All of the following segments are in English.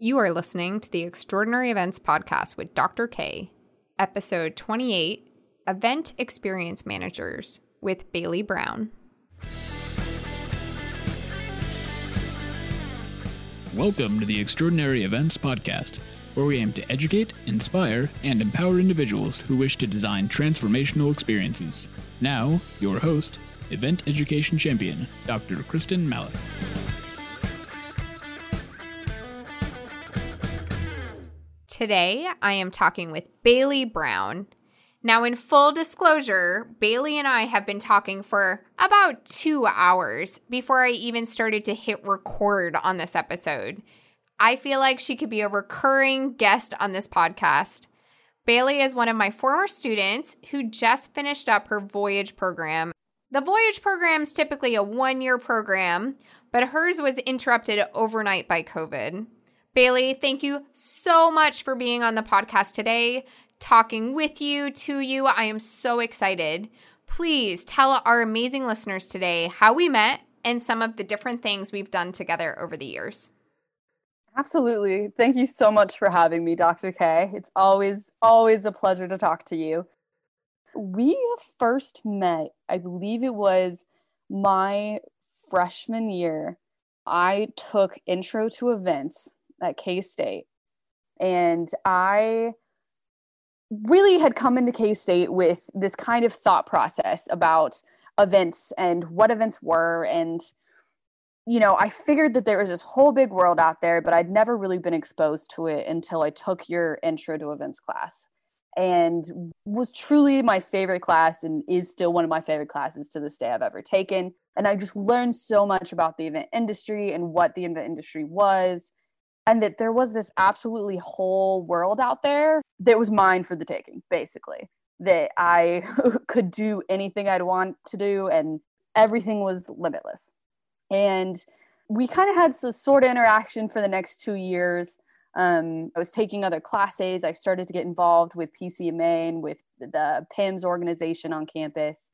You are listening to the Extraordinary Events Podcast with Dr. K, episode 28 Event Experience Managers with Bailey Brown. Welcome to the Extraordinary Events Podcast, where we aim to educate, inspire, and empower individuals who wish to design transformational experiences. Now, your host, Event Education Champion, Dr. Kristin Malek. Today, I am talking with Bailey Brown. Now, in full disclosure, Bailey and I have been talking for about two hours before I even started to hit record on this episode. I feel like she could be a recurring guest on this podcast. Bailey is one of my former students who just finished up her Voyage program. The Voyage program is typically a one year program, but hers was interrupted overnight by COVID. Bailey, thank you so much for being on the podcast today, talking with you, to you. I am so excited. Please tell our amazing listeners today how we met and some of the different things we've done together over the years. Absolutely. Thank you so much for having me, Dr. K. It's always, always a pleasure to talk to you. We first met, I believe it was my freshman year. I took intro to events at K State. And I really had come into K State with this kind of thought process about events and what events were. And, you know, I figured that there was this whole big world out there, but I'd never really been exposed to it until I took your intro to events class and was truly my favorite class and is still one of my favorite classes to this day I've ever taken. And I just learned so much about the event industry and what the event industry was and that there was this absolutely whole world out there that was mine for the taking basically that i could do anything i'd want to do and everything was limitless. And we kind of had some sort of interaction for the next two years. Um, i was taking other classes. I started to get involved with pcma and with the pims organization on campus.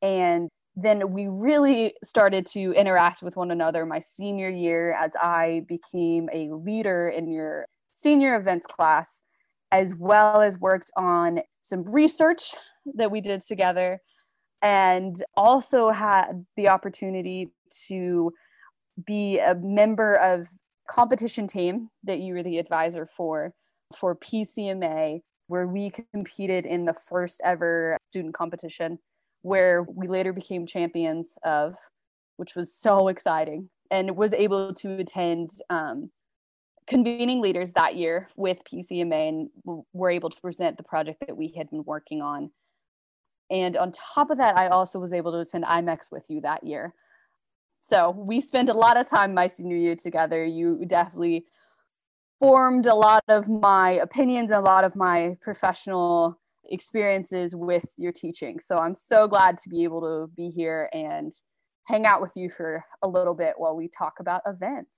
And then we really started to interact with one another my senior year as I became a leader in your senior events class, as well as worked on some research that we did together, and also had the opportunity to be a member of competition team that you were the advisor for for PCMA where we competed in the first ever student competition where we later became champions of, which was so exciting, and was able to attend um, convening leaders that year with PCMA and were able to present the project that we had been working on. And on top of that, I also was able to attend IMEX with you that year. So we spent a lot of time my senior year together. You definitely formed a lot of my opinions and a lot of my professional experiences with your teaching. So I'm so glad to be able to be here and hang out with you for a little bit while we talk about events.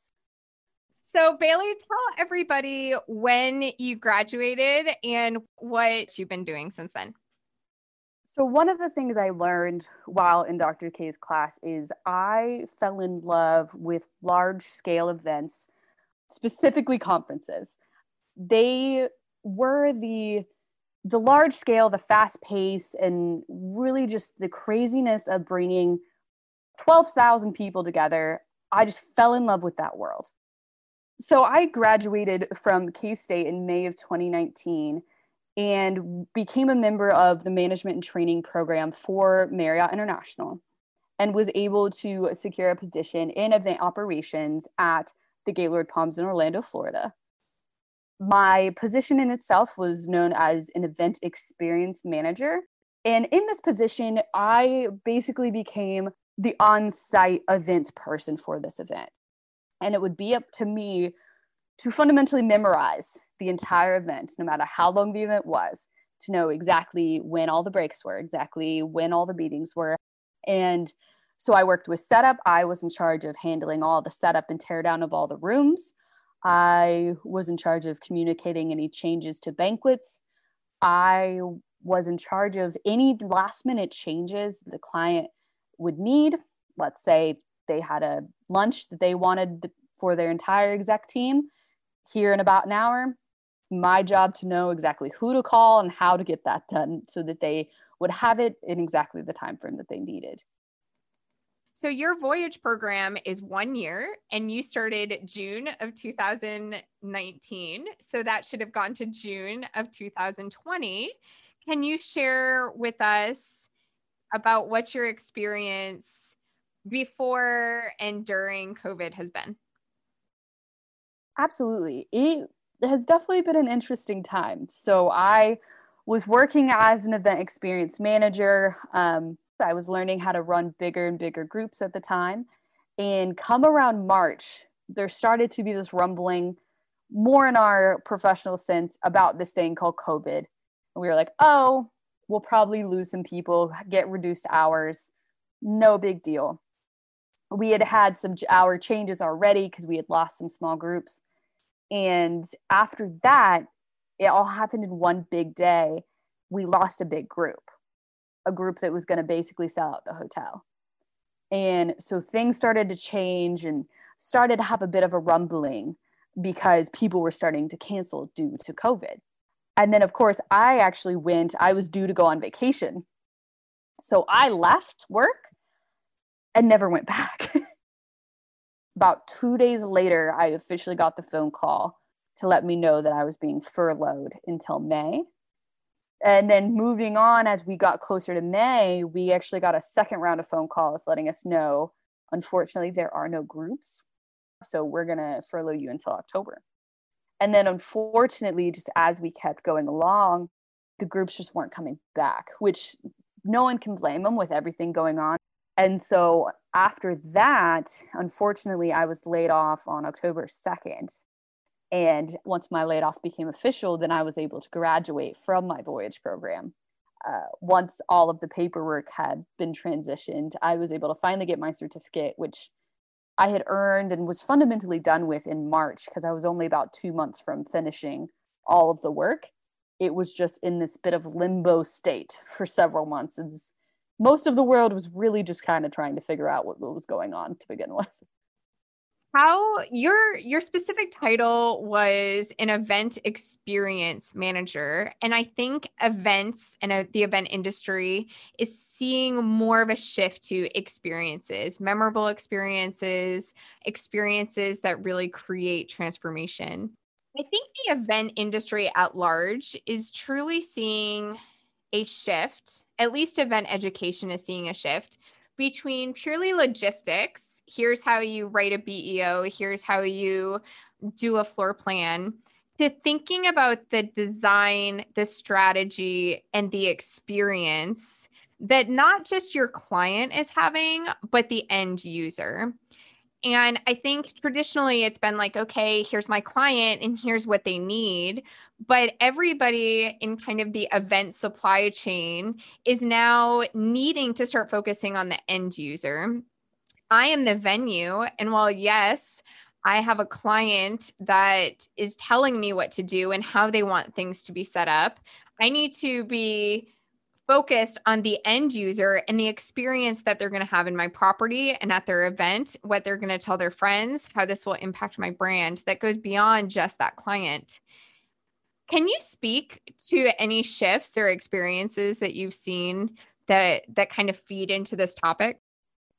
So, Bailey, tell everybody when you graduated and what you've been doing since then. So, one of the things I learned while in Dr. K's class is I fell in love with large scale events, specifically conferences. They were the the large scale, the fast pace, and really just the craziness of bringing 12,000 people together, I just fell in love with that world. So I graduated from K State in May of 2019 and became a member of the management and training program for Marriott International and was able to secure a position in event operations at the Gaylord Palms in Orlando, Florida my position in itself was known as an event experience manager. And in this position, I basically became the on site events person for this event. And it would be up to me to fundamentally memorize the entire event, no matter how long the event was, to know exactly when all the breaks were, exactly when all the meetings were. And so I worked with setup. I was in charge of handling all the setup and teardown of all the rooms. I was in charge of communicating any changes to banquets. I was in charge of any last minute changes the client would need. Let's say they had a lunch that they wanted for their entire exec team. here in about an hour. My job to know exactly who to call and how to get that done so that they would have it in exactly the time frame that they needed. So your voyage program is one year and you started June of 2019. So that should have gone to June of 2020. Can you share with us about what your experience before and during COVID has been? Absolutely. It has definitely been an interesting time. So I was working as an event experience manager. Um, I was learning how to run bigger and bigger groups at the time. And come around March, there started to be this rumbling more in our professional sense about this thing called COVID. And we were like, oh, we'll probably lose some people, get reduced hours. No big deal. We had had some hour changes already because we had lost some small groups. And after that, it all happened in one big day. We lost a big group, a group that was going to basically sell out the hotel. And so things started to change and started to have a bit of a rumbling because people were starting to cancel due to COVID. And then, of course, I actually went, I was due to go on vacation. So I left work and never went back. About two days later, I officially got the phone call to let me know that I was being furloughed until May. And then moving on, as we got closer to May, we actually got a second round of phone calls letting us know, unfortunately, there are no groups. So we're going to furlough you until October. And then unfortunately, just as we kept going along, the groups just weren't coming back, which no one can blame them with everything going on. And so after that, unfortunately, I was laid off on October 2nd. And once my laid off became official, then I was able to graduate from my voyage program. Uh, once all of the paperwork had been transitioned, I was able to finally get my certificate, which I had earned and was fundamentally done with in March because I was only about two months from finishing all of the work. It was just in this bit of limbo state for several months. It's, most of the world was really just kind of trying to figure out what, what was going on to begin with how your your specific title was an event experience manager and i think events and uh, the event industry is seeing more of a shift to experiences memorable experiences experiences that really create transformation. I think the event industry at large is truly seeing a shift at least event education is seeing a shift between purely logistics here's how you write a beo here's how you do a floor plan to thinking about the design the strategy and the experience that not just your client is having but the end user and I think traditionally it's been like, okay, here's my client and here's what they need. But everybody in kind of the event supply chain is now needing to start focusing on the end user. I am the venue. And while, yes, I have a client that is telling me what to do and how they want things to be set up, I need to be focused on the end user and the experience that they're going to have in my property and at their event, what they're going to tell their friends, how this will impact my brand that goes beyond just that client. Can you speak to any shifts or experiences that you've seen that that kind of feed into this topic?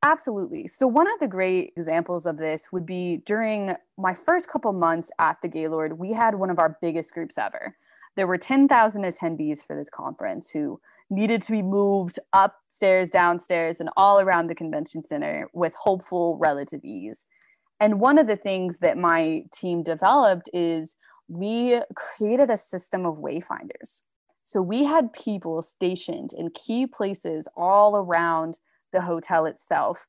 Absolutely. So one of the great examples of this would be during my first couple months at the Gaylord, we had one of our biggest groups ever. There were 10,000 attendees for this conference who needed to be moved upstairs, downstairs, and all around the convention center with hopeful relative ease. And one of the things that my team developed is we created a system of wayfinders. So we had people stationed in key places all around the hotel itself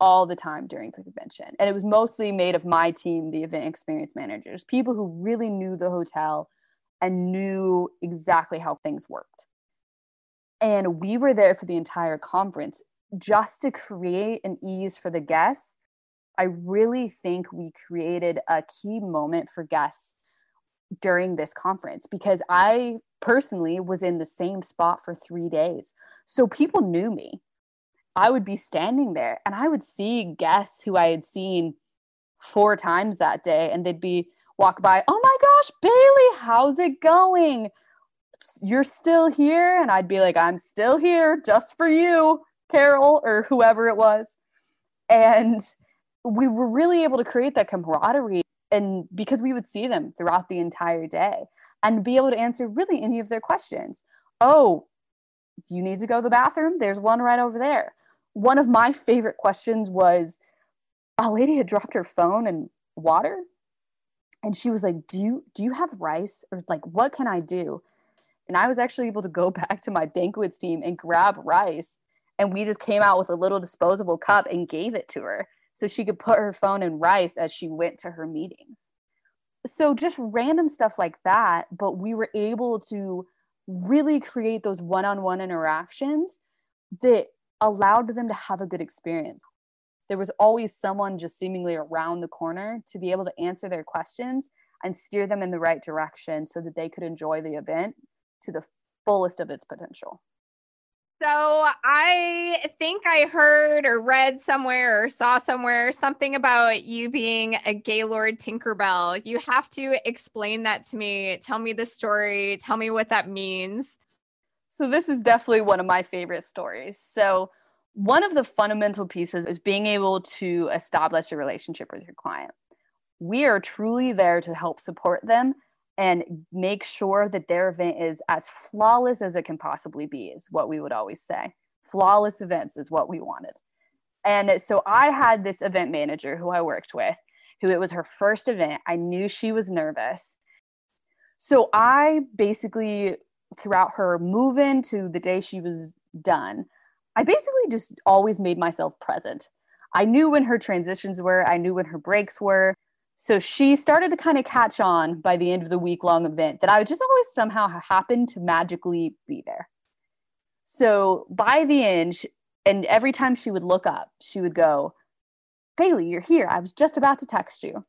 all the time during the convention. And it was mostly made of my team, the event experience managers, people who really knew the hotel and knew exactly how things worked. And we were there for the entire conference just to create an ease for the guests. I really think we created a key moment for guests during this conference because I personally was in the same spot for three days. So people knew me. I would be standing there and I would see guests who I had seen four times that day, and they'd be, walk by, oh my gosh, Bailey, how's it going? You're still here? And I'd be like, I'm still here just for you, Carol, or whoever it was. And we were really able to create that camaraderie and because we would see them throughout the entire day and be able to answer really any of their questions. Oh, you need to go to the bathroom? There's one right over there. One of my favorite questions was a lady had dropped her phone in water and she was like, "Do you do you have rice or like what can I do?" And I was actually able to go back to my banquets team and grab rice and we just came out with a little disposable cup and gave it to her so she could put her phone in rice as she went to her meetings. So just random stuff like that, but we were able to really create those one-on-one interactions that allowed them to have a good experience. There was always someone just seemingly around the corner to be able to answer their questions and steer them in the right direction so that they could enjoy the event to the fullest of its potential. So I think I heard or read somewhere or saw somewhere something about you being a Gaylord Tinkerbell. You have to explain that to me. Tell me the story. Tell me what that means. So this is definitely one of my favorite stories. So one of the fundamental pieces is being able to establish a relationship with your client. We are truly there to help support them and make sure that their event is as flawless as it can possibly be is what we would always say. Flawless events is what we wanted. And so i had this event manager who i worked with who it was her first event. I knew she was nervous. So i basically throughout her move in to the day she was done i basically just always made myself present. I knew when her transitions were i knew when her breaks were so she started to kind of catch on by the end of the week long event that I would just always somehow happen to magically be there. So by the end, and every time she would look up, she would go, Bailey, you're here. I was just about to text you.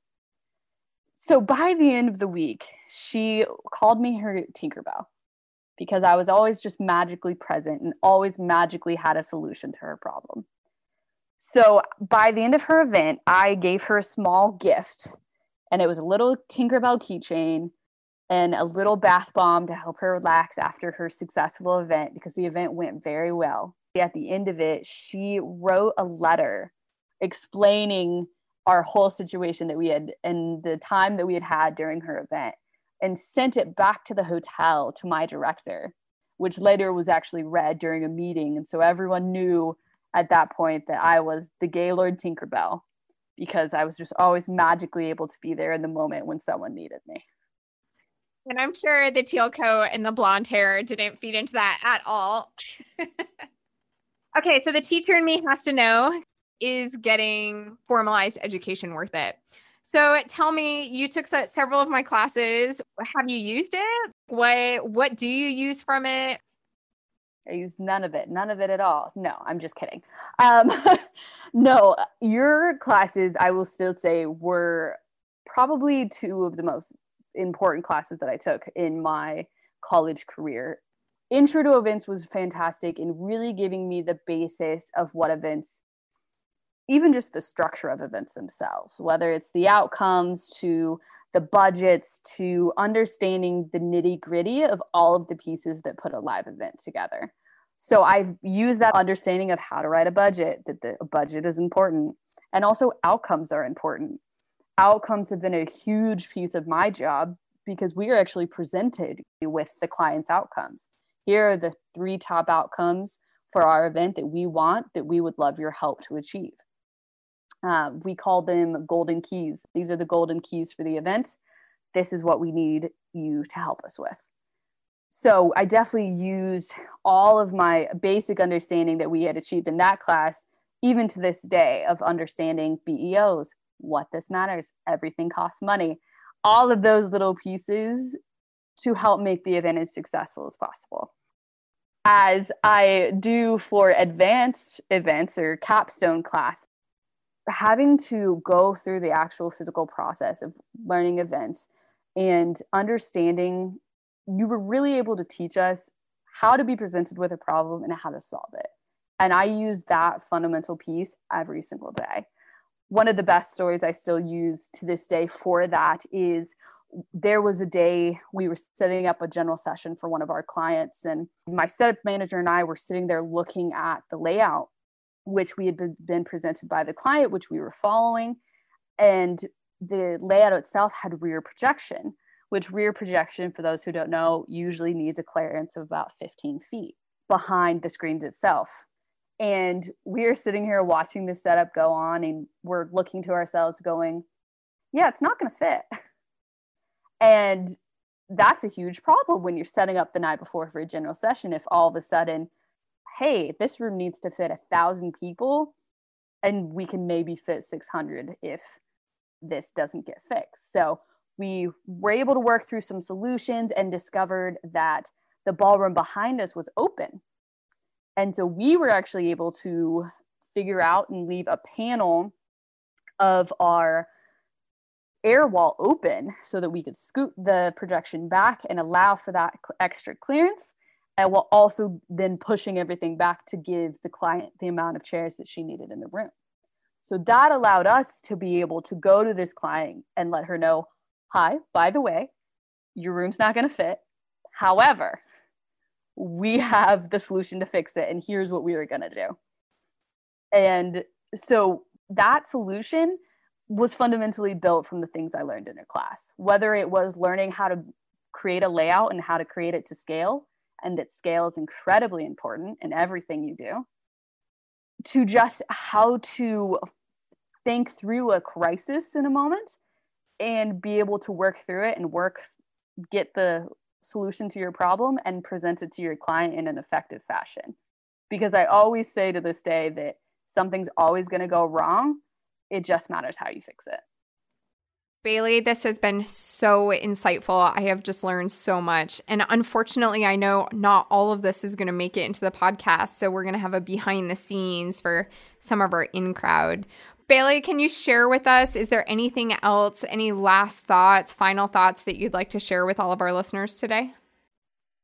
So by the end of the week, she called me her Tinkerbell because I was always just magically present and always magically had a solution to her problem. So by the end of her event, I gave her a small gift, and it was a little Tinkerbell keychain and a little bath bomb to help her relax after her successful event because the event went very well. At the end of it, she wrote a letter explaining our whole situation that we had and the time that we had had during her event and sent it back to the hotel to my director, which later was actually read during a meeting. And so everyone knew at that point that I was the Gaylord Tinkerbell because I was just always magically able to be there in the moment when someone needed me. And I'm sure the teal coat and the blonde hair didn't feed into that at all. okay, so the teacher in me has to know is getting formalized education worth it? So tell me, you took several of my classes. Have you used it? What what do you use from it? I used none of it, none of it at all. No, I'm just kidding. Um, no, your classes, I will still say, were probably two of the most important classes that I took in my college career. Intro to events was fantastic in really giving me the basis of what events, even just the structure of events themselves, whether it's the outcomes to the budgets to understanding the nitty gritty of all of the pieces that put a live event together. So I've used that understanding of how to write a budget, that the budget is important, and also outcomes are important. Outcomes have been a huge piece of my job because we are actually presented with the client's outcomes. Here are the three top outcomes for our event that we want that we would love your help to achieve. Uh, we call them golden keys. These are the golden keys for the event. This is what we need you to help us with. So I definitely used all of my basic understanding that we had achieved in that class, even to this day, of understanding BEOs, what this matters, everything costs money, all of those little pieces to help make the event as successful as possible. As I do for advanced events or capstone class, having to go through the actual physical process of learning events and understanding you were really able to teach us how to be presented with a problem and how to solve it. And i use that fundamental piece every single day. One of the best stories I still use to this day for that is there was a day we were setting up a general session for one of our clients and my setup manager and I were sitting there looking at the layout which we had been presented by the client which we were following and the layout itself had rear projection which rear projection for those who don't know usually needs a clearance of about 15 feet behind the screens itself and we're sitting here watching this setup go on and we're looking to ourselves going yeah it's not going to fit and that's a huge problem when you're setting up the night before for a general session. If all of a sudden, hey, this room needs to fit a thousand people, and we can maybe fit 600 if this doesn't get fixed. So we were able to work through some solutions and discovered that the ballroom behind us was open. And so we were actually able to figure out and leave a panel of our air wall open so that we could scoot the projection back and allow for that extra clearance while also then pushing everything back to give the client the amount of chairs that she needed in the room. So that allowed us to be able to go to this client and let her know, hi, by the way, your room's not going to fit. However, we have the solution to fix it, and here's what we are going to do. And so that solution was fundamentally built from the things I learned in a class, whether it was learning how to create a layout and how to create it to scale, and that scale is incredibly important in everything you do, to just how to think through a crisis in a moment and be able to work through it and work, get the solution to your problem and present it to your client in an effective fashion. Because I always say to this day that something's always going to go wrong it just matters how you fix it. Bailey, this has been so insightful. I have just learned so much. And unfortunately, I know not all of this is going to make it into the podcast. So we're going to have a behind the scenes for some of our in crowd. Bailey, can you share with us? Is there anything else, any last thoughts, final thoughts that you'd like to share with all of our listeners today?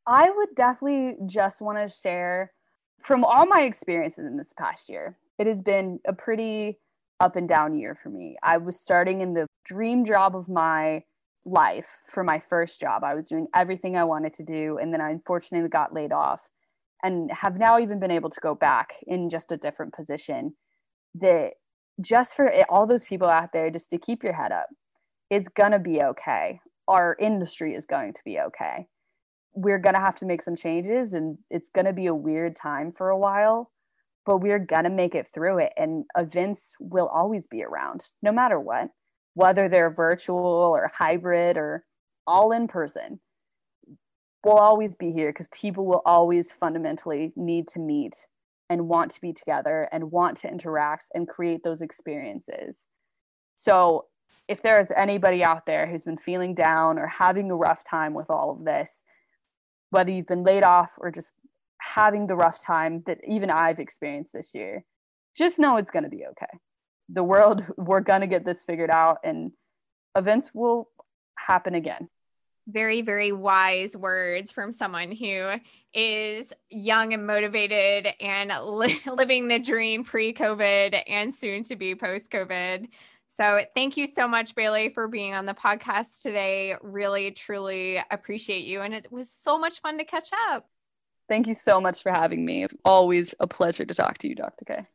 I would definitely just want to share from all my experiences in this past year. It has been a pretty up and down year for me. I was starting in the dream job of my life for my first job. I was doing everything I wanted to do. And then I unfortunately got laid off and have now even been able to go back in just a different position. That just for all those people out there, just to keep your head up, it's going to be okay. Our industry is going to be okay. We're going to have to make some changes and it's going to be a weird time for a while but we're going to make it through it. And events will always be around, no matter what, whether they're virtual or hybrid or all in person. We'll always be here because people will always fundamentally need to meet and want to be together and want to interact and create those experiences. So, if there is anybody out there who's been feeling down or having a rough time with all of this, whether you've been laid off or just having the rough time that even I've experienced this year, just know it's going to be okay. The world, we're going to get this figured out and events will happen again. Very, very wise words from someone who is young and motivated and li- living the dream pre COVID and soon to be post COVID. So, thank you so much, Bailey, for being on the podcast today. Really, truly appreciate you. And it was so much fun to catch up. Thank you so much for having me. It's always a pleasure to talk to you, Dr. K.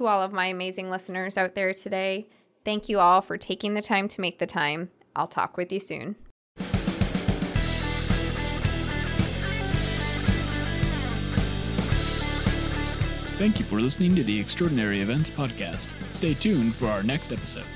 To all of my amazing listeners out there today, thank you all for taking the time to make the time. I'll talk with you soon. Thank you for listening to the Extraordinary Events Podcast. Stay tuned for our next episode.